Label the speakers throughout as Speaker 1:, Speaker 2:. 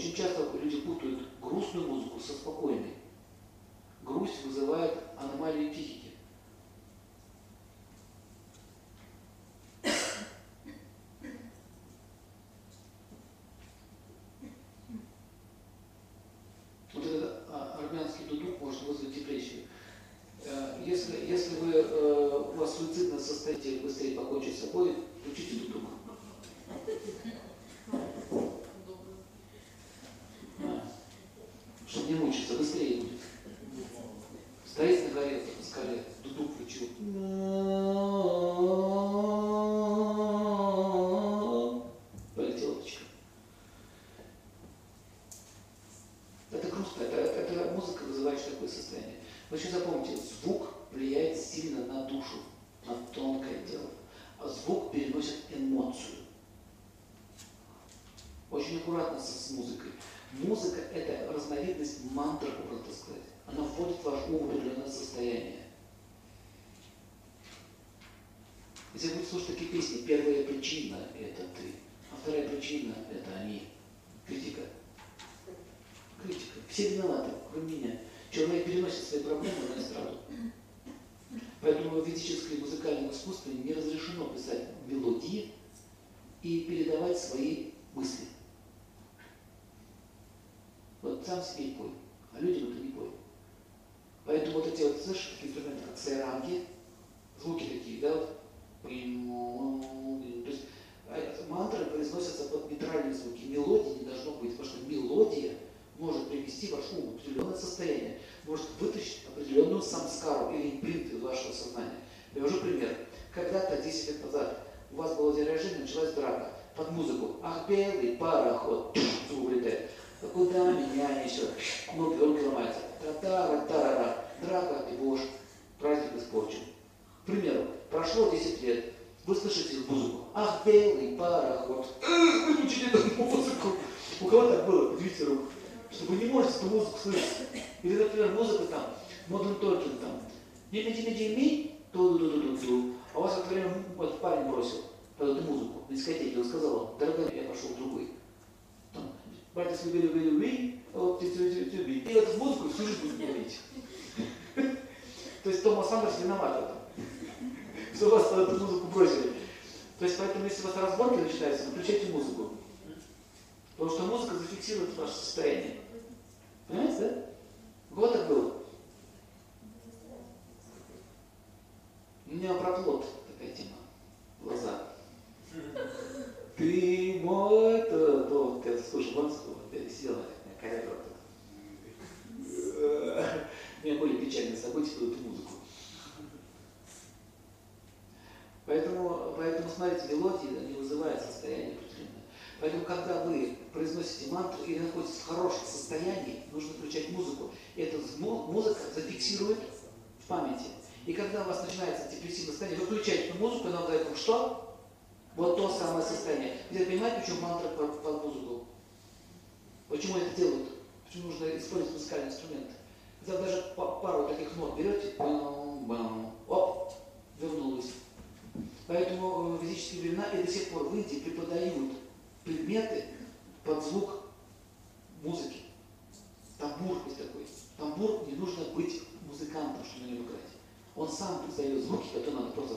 Speaker 1: Очень часто люди путают грустную музыку со спокойной. Грусть вызывает аномалии психики. Вот этот а, армянский дудук может вызвать депрессию. Э, если, если вы, э, у вас суицидное состояние, быстрее покончить с собой, включите дудук. А, Чтобы не мучиться, быстрее будет. Горе, на скале, дудук включил. Полетела птичка. Это грустно, это, это музыка, вызывающая такое состояние. Вы еще запомните, звук влияет сильно на душу, на тонкое тело. А звук переносит эмоцию. Очень аккуратно с, с музыкой. Музыка – это разновидность мантры, можно так сказать. Она вводит ваш ум в определенное состояние. Если вы будете слушать такие песни, первая причина – это ты, а вторая причина – это они. Критика. Критика. Все виноваты, кроме меня. Человек переносит свои проблемы на эстраду. Поэтому в физическом и музыкальном искусстве не разрешено писать мелодии и передавать свои мысли. Сам себе и пой, а людям это не пой. Поэтому вот эти вот, слышишь, такие инструменты, как сайранги, звуки такие, да, вот, то есть мантры произносятся под нейтральные звуки. Мелодии не должно быть, потому что мелодия может привести ваш ум в определенное состояние, может вытащить определенную самскару или импринт из вашего сознания. Привожу пример. Когда-то, 10 лет назад, у вас было день рождения, началась драка под музыку. Ах, белый пароход, улетает. А куда меня несет? Ну, руки ломаются. Та-та-ра-та-ра-ра. Драка, дебош, праздник испорчен. К примеру, прошло 10 лет, вы слышите музыку. Ах, белый пароход. Выключите эту музыку. У кого так было? Подвите руку. Что вы не можете эту музыку слышать. Или, например, музыка там, Modern Talking там. Дими-дими-дими, ту-ду-ду-ду-ду. А у вас в это время вот парень бросил под эту музыку на дискотеке. Он сказал, дорогая, я пошел в другой. Батя любили, любили, любили, вот, ты, ты, И эту музыку всю жизнь будет говорить. То есть Томас Андерс виноват в этом. Что вас эту музыку бросили. То есть поэтому, если у вас разборки начинаются, выключайте музыку. Потому что музыка зафиксирует ваше состояние. Понимаете, да? Вот так было. У меня про плод такая тема. Глаза. Ты мой, Ланского, пересела, корректор. У меня были печальные события под эту музыку. Поэтому, поэтому, смотрите, мелодии не вызывают состояние определенное. Поэтому, когда вы произносите мантру или находитесь в хорошем состоянии, нужно включать музыку. И эта музыка зафиксирует в памяти. И когда у вас начинается депрессивное состояние, вы включаете музыку, и она дает вам что? Вот то самое состояние. Где понимаете, почему мантра под, под музыку? Почему это делают? Почему нужно использовать музыкальные инструменты? Когда даже пару таких нот берете, бам, бам, оп, вернулась. Поэтому в физические времена и до сих пор в Индии преподают предметы под звук музыки. Тамбур есть такой. Тамбур не нужно быть музыкантом, чтобы на нем играть. Он сам издает звуки, которые надо просто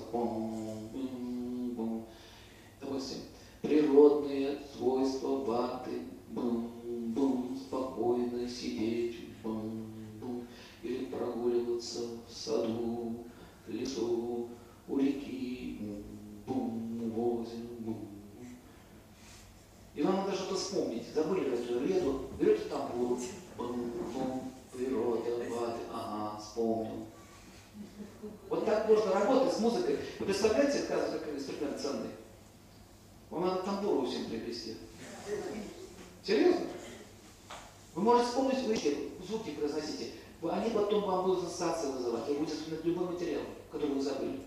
Speaker 1: И вам надо что-то вспомнить. Забыли эту леду, берете тамбур, бум, бум, природа, ваты, ага, вспомнил. Вот так можно работать с музыкой. Вы представляете, как инструмент ценный? Вам надо тамбуру всем приобрести. Серьезно? Вы можете вспомнить, вы звуки произносите. Они потом вам будут ассоциации вызывать. Вы будете вспоминать любой материал, который вы забыли.